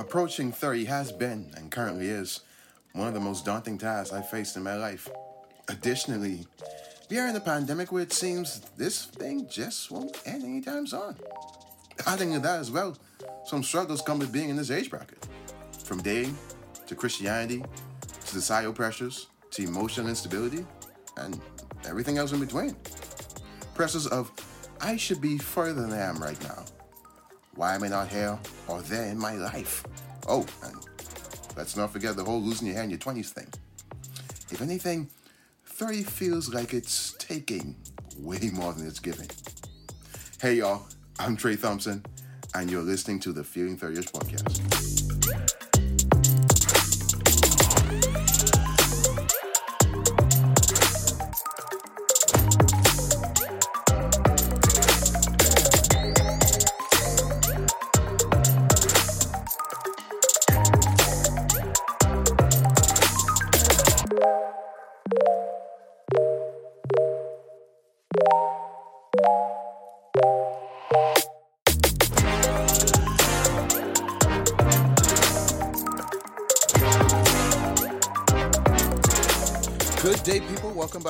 Approaching 30 has been, and currently is, one of the most daunting tasks I've faced in my life. Additionally, we are in a pandemic where it seems this thing just won't end anytime soon. Adding to that as well, some struggles come with being in this age bracket. From dating, to Christianity, to societal pressures, to emotional instability, and everything else in between. Pressures of, I should be further than I am right now. Why am I not here or there in my life? Oh, and let's not forget the whole losing your hair in your 20s thing. If anything, 30 feels like it's taking way more than it's giving. Hey, y'all, I'm Trey Thompson, and you're listening to the Feeling 30ish podcast.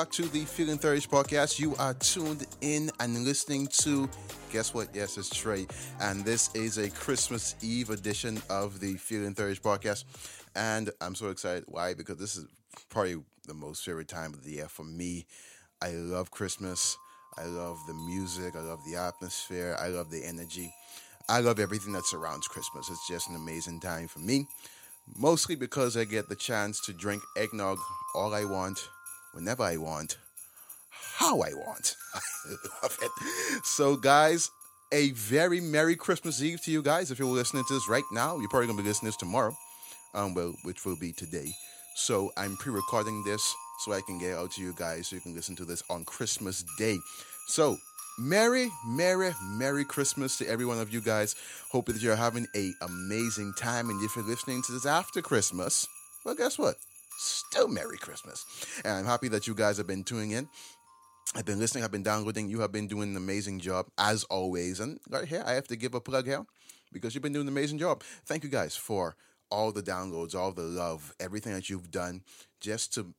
Back to the Feeling 30ish podcast. You are tuned in and listening to, guess what? Yes, it's Trey. And this is a Christmas Eve edition of the Feeling 30ish podcast. And I'm so excited. Why? Because this is probably the most favorite time of the year for me. I love Christmas. I love the music. I love the atmosphere. I love the energy. I love everything that surrounds Christmas. It's just an amazing time for me mostly because I get the chance to drink eggnog all I want, whenever I want, how I want. I love it. So, guys, a very Merry Christmas Eve to you guys. If you're listening to this right now, you're probably going to be listening to this tomorrow, um, well, which will be today. So, I'm pre recording this so I can get out to you guys so you can listen to this on Christmas Day. So, Merry, Merry, Merry Christmas to every one of you guys. Hope that you're having a amazing time. And if you're listening to this after Christmas, well, guess what? Still Merry Christmas. And I'm happy that you guys have been tuning in. I've been listening, I've been downloading. You have been doing an amazing job, as always. And right here, I have to give a plug here because you've been doing an amazing job. Thank you guys for all the downloads, all the love, everything that you've done just to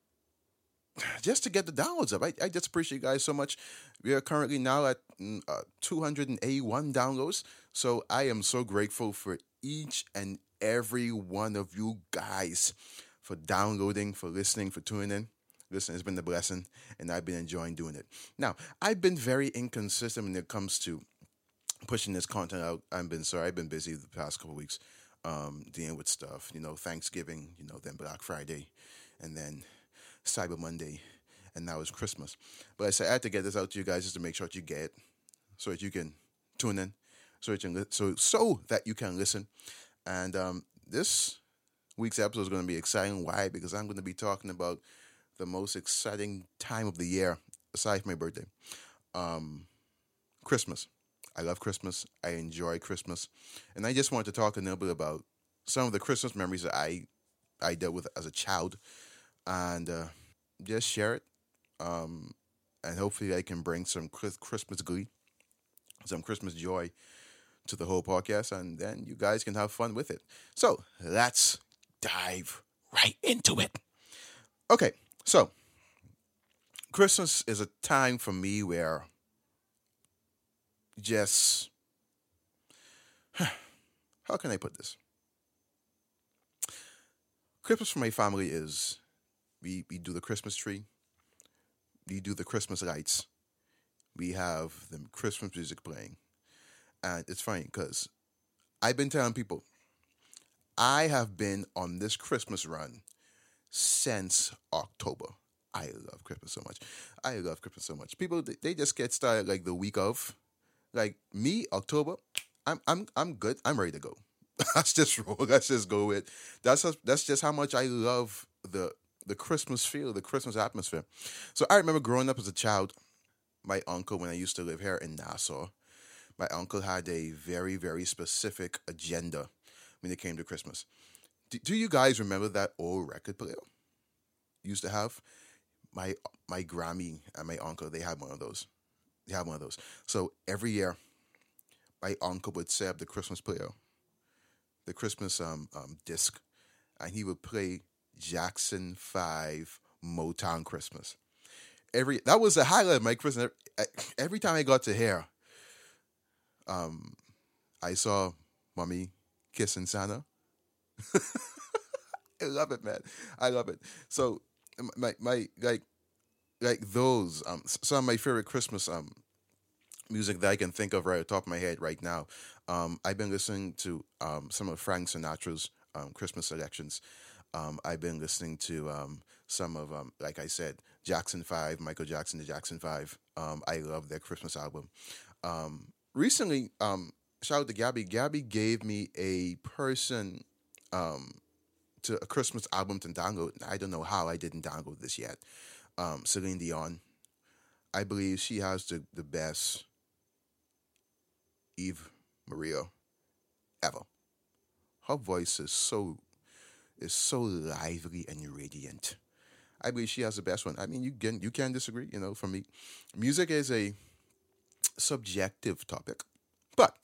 just to get the downloads up. I, I just appreciate you guys so much. We are currently now at mm, uh, 281 downloads. So I am so grateful for each and every one of you guys for downloading, for listening, for tuning in. Listen, it's been a blessing, and I've been enjoying doing it. Now, I've been very inconsistent when it comes to pushing this content out. I've been sorry, I've been busy the past couple weeks um, dealing with stuff. You know, Thanksgiving, you know, then Black Friday, and then Cyber Monday, and now it's Christmas. But I said I had to get this out to you guys just to make sure that you get it, so that you can tune in, so that you can li- so so that you can listen. And um, this week's episode is going to be exciting. Why? Because I'm going to be talking about the most exciting time of the year, aside from my birthday, um, Christmas. I love Christmas. I enjoy Christmas, and I just wanted to talk a little bit about some of the Christmas memories that I I dealt with as a child and uh, just share it. Um, and hopefully, I can bring some Christmas glee, some Christmas joy to the whole podcast, and then you guys can have fun with it. So let's dive right into it. Okay, so Christmas is a time for me where just how can I put this? Christmas for my family is we we do the Christmas tree, we do the Christmas lights, we have the Christmas music playing, and it's funny because I've been telling people I have been on this Christmas run since October. I love Christmas so much. I love Christmas so much. People they- just get started like the week of, like me October. I'm I'm I'm good. I'm ready to go. Let's just roll. Let's just go with. That's that's just how much I love the the Christmas feel, the Christmas atmosphere. So I remember growing up as a child. My uncle, when I used to live here in Nassau, my uncle had a very very specific agenda when it came to Christmas. Do, do you guys remember that old record player used to have? My my Grammy and my uncle they had one of those. They had one of those. So every year, my uncle would set up the Christmas player, the Christmas um, um disc, and he would play Jackson Five Motown Christmas. Every that was the highlight of my Christmas. Every time I got to hear, um, I saw mommy kissing Santa. I love it, man. I love it. So my my like like those um some of my favorite Christmas um music that I can think of right at the top of my head right now. Um, I've been listening to um, some of Frank Sinatra's um, Christmas selections. Um, I've been listening to um, some of, um, like I said, Jackson Five, Michael Jackson, the Jackson Five. Um, I love their Christmas album. Um, recently, shout out to Gabby. Gabby gave me a person um, to a Christmas album to download. I don't know how I didn't download this yet. Um, Celine Dion. I believe she has the, the best Ave Maria ever. Her voice is so is so lively and radiant. I believe she has the best one. I mean, you can you can disagree, you know. For me, music is a subjective topic, but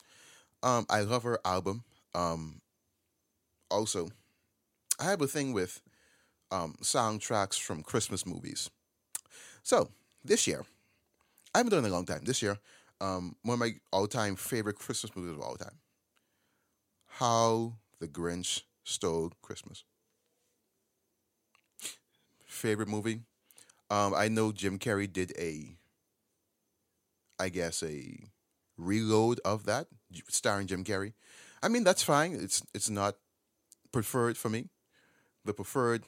um, I love her album. Um, also, I have a thing with um, soundtracks from Christmas movies. So this year, I haven't done it in a long time. This year, um, one of my all-time favorite Christmas movies of all time. How the Grinch Stole Christmas. Favorite movie? Um, I know Jim Carrey did a, I guess a reload of that, starring Jim Carrey. I mean that's fine. It's it's not preferred for me. The preferred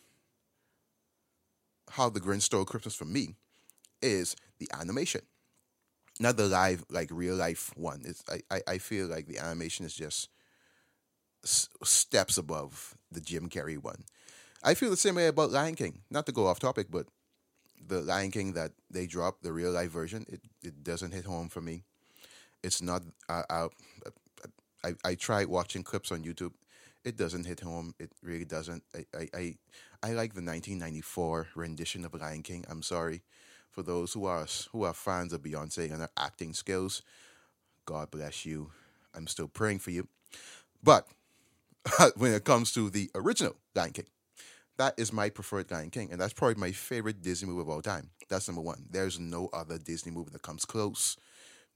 How the Grinch Stole Christmas for me is the animation not the live like real life one. It's I, I, I feel like the animation is just steps above the Jim Carrey one. I feel the same way about Lion King. Not to go off topic, but the Lion King that they dropped, the real life version, it, it doesn't hit home for me. It's not. I, I I I tried watching clips on YouTube. It doesn't hit home. It really doesn't. I I I, I like the 1994 rendition of Lion King. I'm sorry for those who are who are fans of Beyonce and her acting skills. God bless you. I'm still praying for you. But when it comes to the original Lion King, that is my preferred Lion King, and that's probably my favorite Disney movie of all time. That's number one. There's no other Disney movie that comes close.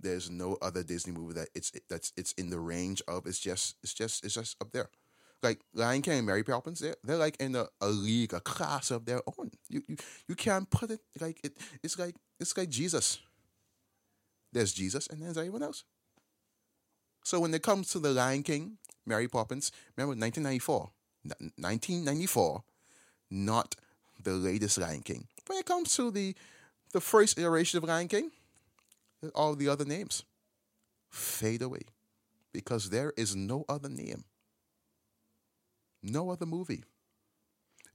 There's no other Disney movie that it's that's it's in the range of. It's just it's just it's just up there like Lion King and Mary Poppins, they're, they're like in a, a league, a class of their own. You, you you can't put it like it. It's like it's like Jesus. There's Jesus, and there's everyone else. So when it comes to the Lion King, Mary Poppins, remember 1994, 1994, not the latest Lion King. When it comes to the the first iteration of Lion King, all the other names fade away because there is no other name no other movie,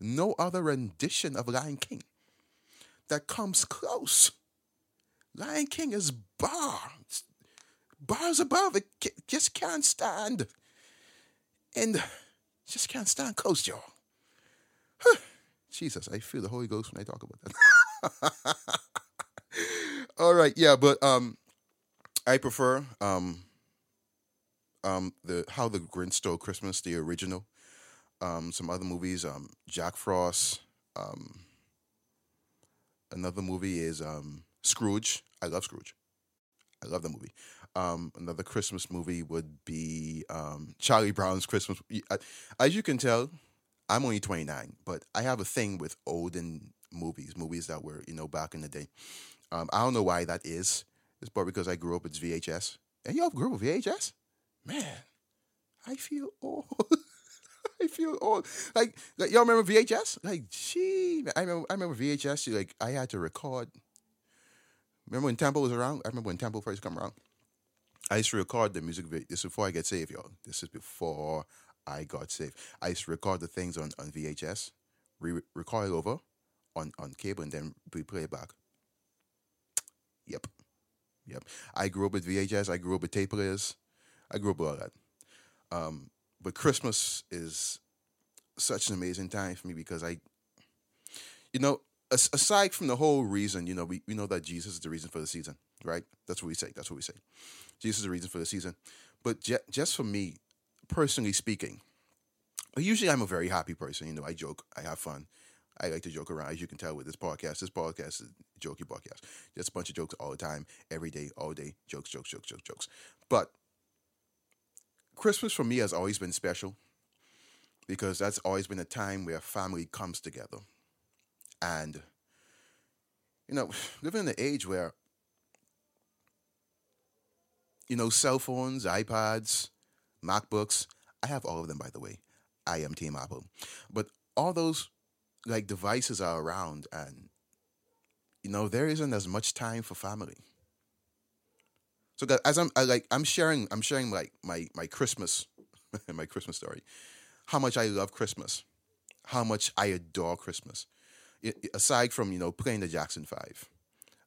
no other rendition of Lion King that comes close. Lion King is bars, bars above. It just can't stand, and just can't stand close, y'all. Jesus, I feel the Holy Ghost when I talk about that. All right, yeah, but um, I prefer um, um, the How the Grinch Stole Christmas, the original um, some other movies, um, Jack Frost. Um, another movie is um, Scrooge. I love Scrooge. I love the movie. Um, another Christmas movie would be um, Charlie Brown's Christmas. As you can tell, I'm only 29, but I have a thing with olden movies, movies that were you know back in the day. Um, I don't know why that is. It's probably because I grew up with VHS. And y'all grew up with VHS? Man, I feel old. I feel old. Like, like y'all remember VHS? Like, gee, I remember. I remember VHS. Like, I had to record. Remember when Tempo was around? I remember when Tempo first come around. I used to record the music video. This is before I get saved, y'all. This is before I got saved. I used to record the things on, on VHS, re- record it over on, on cable, and then replay it back. Yep. Yep. I grew up with VHS. I grew up with tape players. I grew up with all that. Um, but Christmas is such an amazing time for me because I, you know, aside from the whole reason, you know, we, we know that Jesus is the reason for the season, right? That's what we say. That's what we say. Jesus is the reason for the season. But just for me, personally speaking, usually I'm a very happy person. You know, I joke, I have fun. I like to joke around, as you can tell with this podcast. This podcast is a jokey podcast. Just a bunch of jokes all the time, every day, all day. Jokes, jokes, jokes, jokes, jokes. But Christmas for me has always been special because that's always been a time where family comes together. And, you know, living in an age where, you know, cell phones, iPads, MacBooks, I have all of them, by the way. I am Team Apple. But all those like devices are around and you know there isn't as much time for family. So that as i'm I, like i'm sharing i'm sharing like my my christmas my christmas story. How much i love christmas. How much i adore christmas. It, aside from you know playing the jackson 5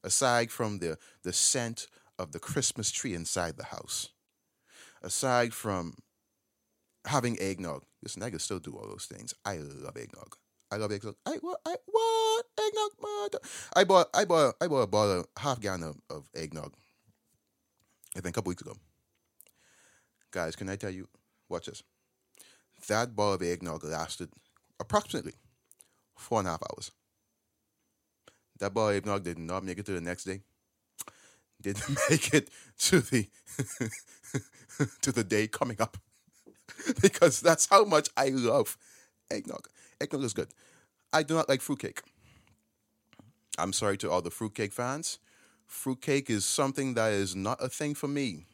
aside from the the scent of the christmas tree inside the house. Aside from having eggnog. Listen i can still do all those things. I love eggnog I love eggnog. I what? I what? Eggnog, mother. I bought. I bought. I bought a bottle, half gallon of, of eggnog. I think a couple weeks ago. Guys, can I tell you? Watch this. That bottle of eggnog lasted approximately four and a half hours. That bottle of eggnog did not make it to the next day. Didn't make it to the to the day coming up because that's how much I love eggnog. Eggnog is good. I do not like fruitcake. I'm sorry to all the fruitcake fans. Fruitcake is something that is not a thing for me.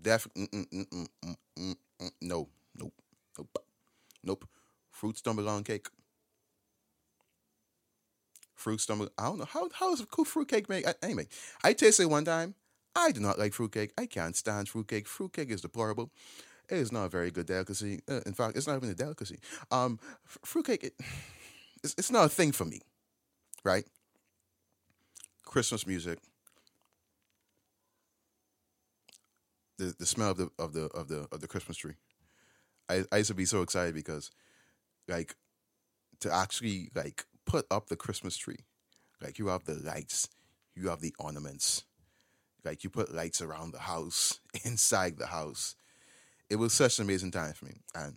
Def mm mm mm, mm, mm, mm, no, nope, nope, nope. Fruits don't belong on cake. Fruits don't. I don't know how how is cool fruitcake made. Anyway, I tasted it one time. I do not like fruitcake. I can't stand fruitcake. Fruitcake is deplorable. It is not a very good delicacy. Uh, in fact, it's not even a delicacy. Um, fruitcake, it, it's, it's not a thing for me, right? Christmas music, the the smell of the of the of the of the Christmas tree. I, I used to be so excited because, like, to actually like put up the Christmas tree, like you have the lights, you have the ornaments, like you put lights around the house, inside the house, it was such an amazing time for me. And,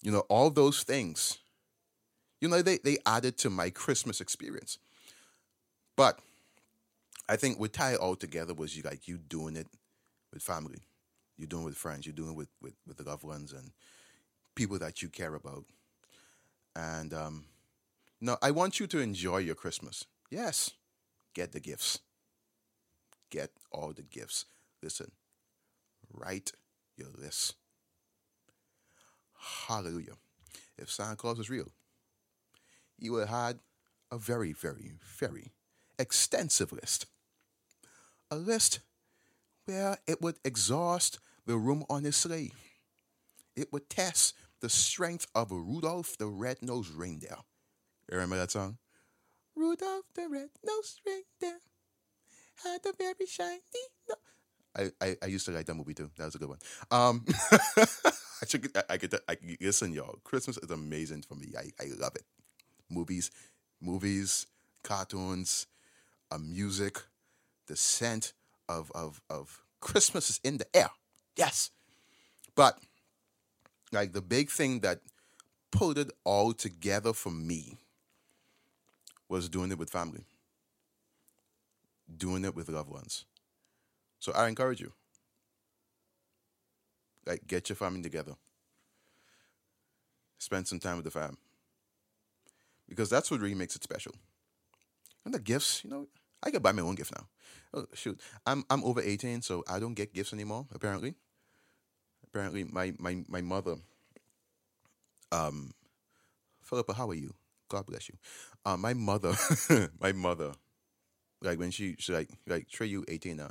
you know, all those things, you know, they, they added to my Christmas experience. But I think what tie it all together was you like you doing it with family. You're doing it with friends, you're doing it with, with, with the loved ones and people that you care about. And um, no, I want you to enjoy your Christmas. Yes, get the gifts. Get all the gifts. Listen, write your list. Hallelujah. If Santa Claus was real, he would have had a very, very, very extensive list. A list where it would exhaust the room on his sleigh. It would test the strength of Rudolph the Red-Nosed Reindeer. You remember that song? Rudolph the Red-Nosed Reindeer had a very shiny nose. I, I, I, used to like that movie too. That was a good one. Um, I should I, I get I, listen, y'all. Christmas is amazing for me. I, I love it. Movies, movies, cartoons, uh, music, the scent of of of Christmas is in the air. Yes, but like the big thing that pulled it all together for me was doing it with family, doing it with loved ones so I encourage you. Like get your family together. Spend some time with the fam. Because that's what really makes it special. And the gifts, you know, I can buy my own gift now. Oh shoot. I'm I'm over 18, so I don't get gifts anymore, apparently. Apparently my my, my mother um Philippa, how are you? God bless you. Uh, my mother, my mother, like when she, she like like Trey, you eighteen now.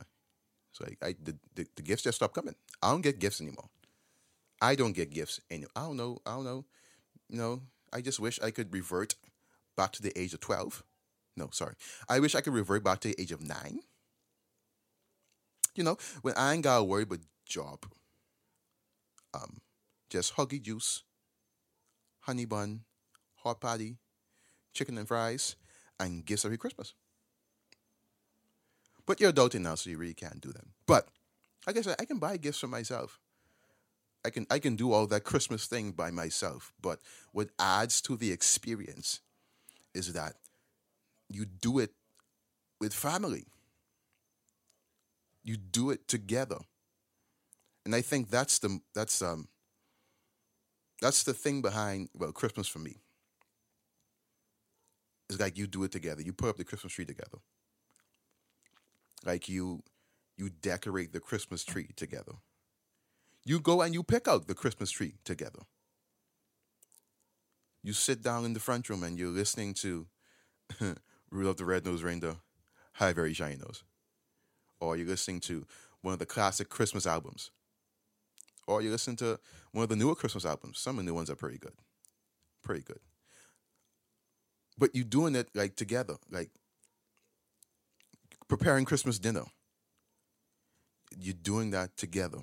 So I, the, the, the gifts just stopped coming. I don't get gifts anymore. I don't get gifts anymore. I don't know. I don't know. You know, I just wish I could revert back to the age of 12. No, sorry. I wish I could revert back to the age of nine. You know, when I ain't got worry about job. Um, just huggy juice, honey bun, hot patty, chicken and fries, and gifts every Christmas. But you're adulting now, so you really can't do them. But like I said, I can buy gifts for myself. I can I can do all that Christmas thing by myself, but what adds to the experience is that you do it with family. You do it together. And I think that's the that's um that's the thing behind well Christmas for me. It's like you do it together. You put up the Christmas tree together. Like you you decorate the Christmas tree together. You go and you pick out the Christmas tree together. You sit down in the front room and you're listening to Rudolph the Red-Nosed Reindeer, Hi Very Shiny Nose. Or you're listening to one of the classic Christmas albums. Or you listen to one of the newer Christmas albums. Some of the new ones are pretty good. Pretty good. But you're doing it like together, like preparing Christmas dinner. You're doing that together.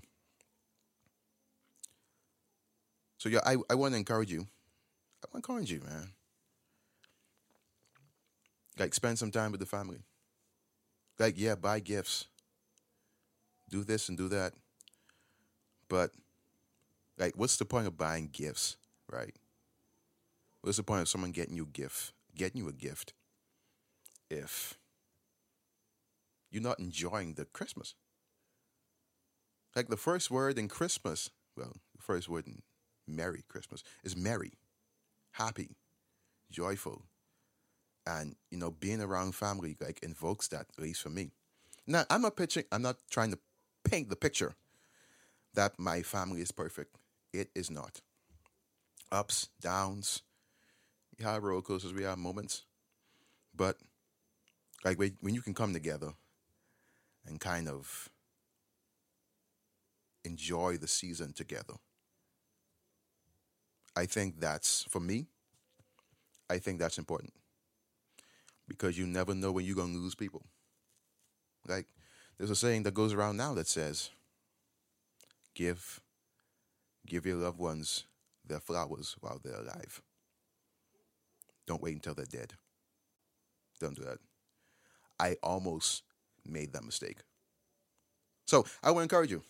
So yeah, I, I want to encourage you. I want to encourage you, man. Like spend some time with the family. Like, yeah, buy gifts. Do this and do that. But like what's the point of buying gifts, right? What's the point of someone getting you a gift, getting you a gift if you're not enjoying the Christmas? Like the first word in Christmas, well, the first word in Merry Christmas is merry, happy, joyful. And, you know, being around family like invokes that, at least for me. Now I'm not pitching I'm not trying to paint the picture that my family is perfect. It is not. Ups, downs, have roller coasters, we have moments. But like when you can come together and kind of enjoy the season together I think that's, for me, I think that's important. Because you never know when you're going to lose people. Like, there's a saying that goes around now that says, give, give your loved ones their flowers while they're alive. Don't wait until they're dead. Don't do that. I almost made that mistake. So I would encourage you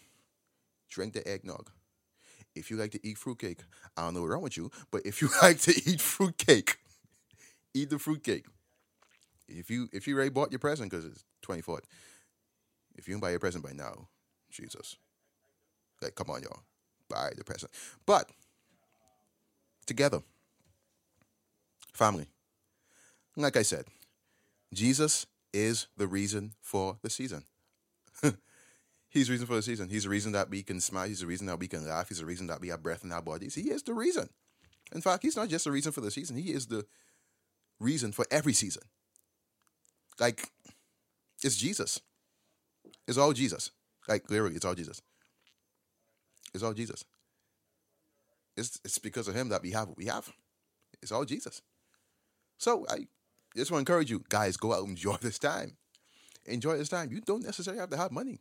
drink the eggnog if you like to eat fruitcake, I don't know what's wrong with you, but if you like to eat fruitcake, eat the fruitcake. If you if you already bought your present because it's twenty fourth, if you didn't buy your present by now, Jesus, like come on y'all, buy the present. But together, family. Like I said, Jesus is the reason for the season. He's the reason for the season. He's the reason that we can smile. He's the reason that we can laugh. He's the reason that we have breath in our bodies. He is the reason. In fact, he's not just the reason for the season. He is the reason for every season. Like, it's Jesus. It's all Jesus. Like, literally, it's all Jesus. It's all Jesus. It's, it's because of him that we have what we have. It's all Jesus. So I just want to encourage you, guys, go out and enjoy this time. Enjoy this time. You don't necessarily have to have money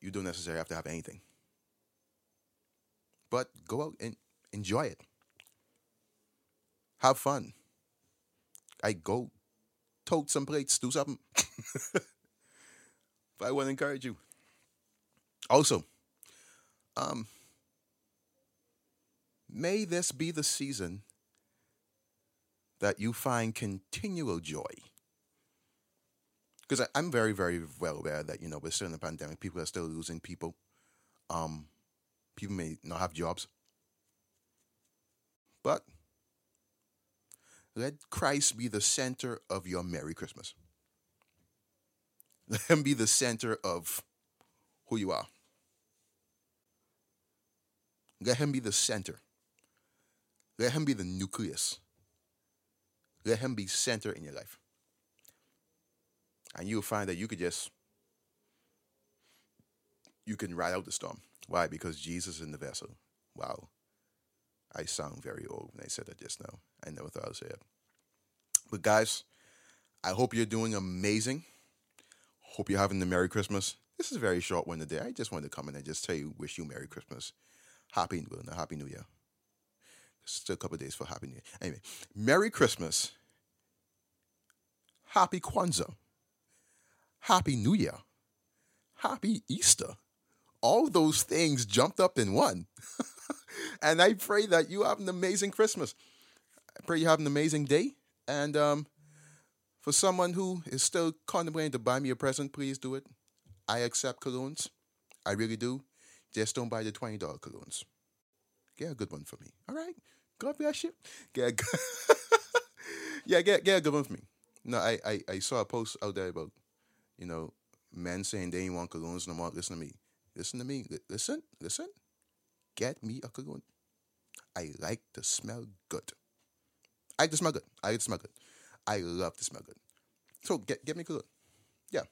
you don't necessarily have to have anything. But go out and enjoy it. Have fun. I go tote some plates, do something. but I want to encourage you. Also, um, may this be the season that you find continual joy because I'm very, very well aware that you know we're still in a pandemic. People are still losing people. Um, people may not have jobs, but let Christ be the center of your Merry Christmas. Let Him be the center of who you are. Let Him be the center. Let Him be the nucleus. Let Him be center in your life and you'll find that you could just you can ride out the storm. Why? Because Jesus is in the vessel. Wow. I sound very old when I said that just now. I never thought I'd say it. But guys, I hope you're doing amazing. Hope you're having the Merry Christmas. This is a very short one today. I just wanted to come in and just tell you, wish you Merry Christmas. Happy, well, no, Happy New Year. Still a couple days for Happy New Year. Anyway, Merry Christmas. Happy Kwanzaa. Happy New Year, Happy Easter, all those things jumped up in one. and I pray that you have an amazing Christmas. I pray you have an amazing day. And um, for someone who is still contemplating to buy me a present, please do it. I accept colognes. I really do. Just don't buy the $20 colognes. Get a good one for me. All right. Get a good yeah, get, get a good one for me. No, I, I, I saw a post out there about, you know, men saying they ain't want colognes no more. Listen to me. Listen to me. Listen, listen. Get me a cologne. I like to smell good. I like to smell good. I like to smell good. I love to smell good. So get get me a cologne. Yeah.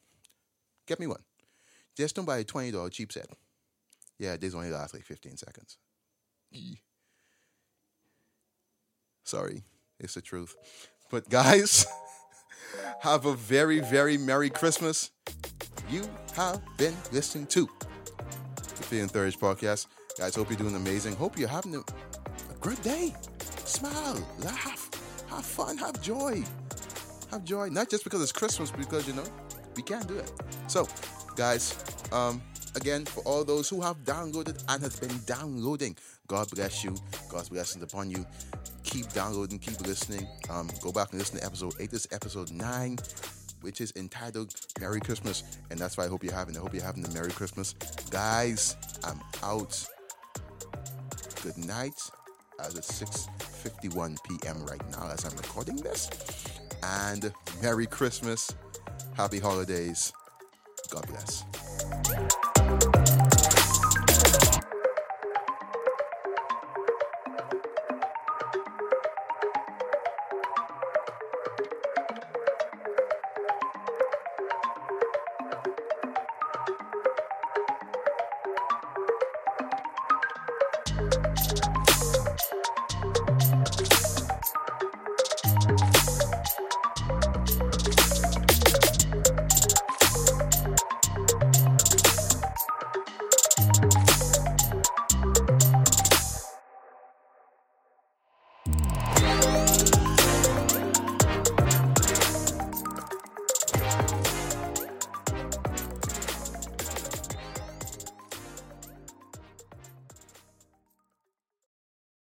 Get me one. Just don't buy a $20 cheap set. Yeah, these only lasts like 15 seconds. Sorry, it's the truth. But guys, have a very, very Merry Christmas. You have been listening to the Feeling Third podcast. Guys, hope you're doing amazing. Hope you're having a, a good day. Smile, laugh, have fun, have joy. Have joy. Not just because it's Christmas, because you know, we can't do it. So, guys, um, again, for all those who have downloaded and has been downloading, God bless you. God's blessings upon you. Keep downloading, keep listening. Um, go back and listen to episode eight. This is episode nine, which is entitled Merry Christmas. And that's why I hope you're having. I hope you're having a Merry Christmas. Guys, I'm out. Good night. As it's 6:51 p.m. right now as I'm recording this. And Merry Christmas. Happy holidays. God bless.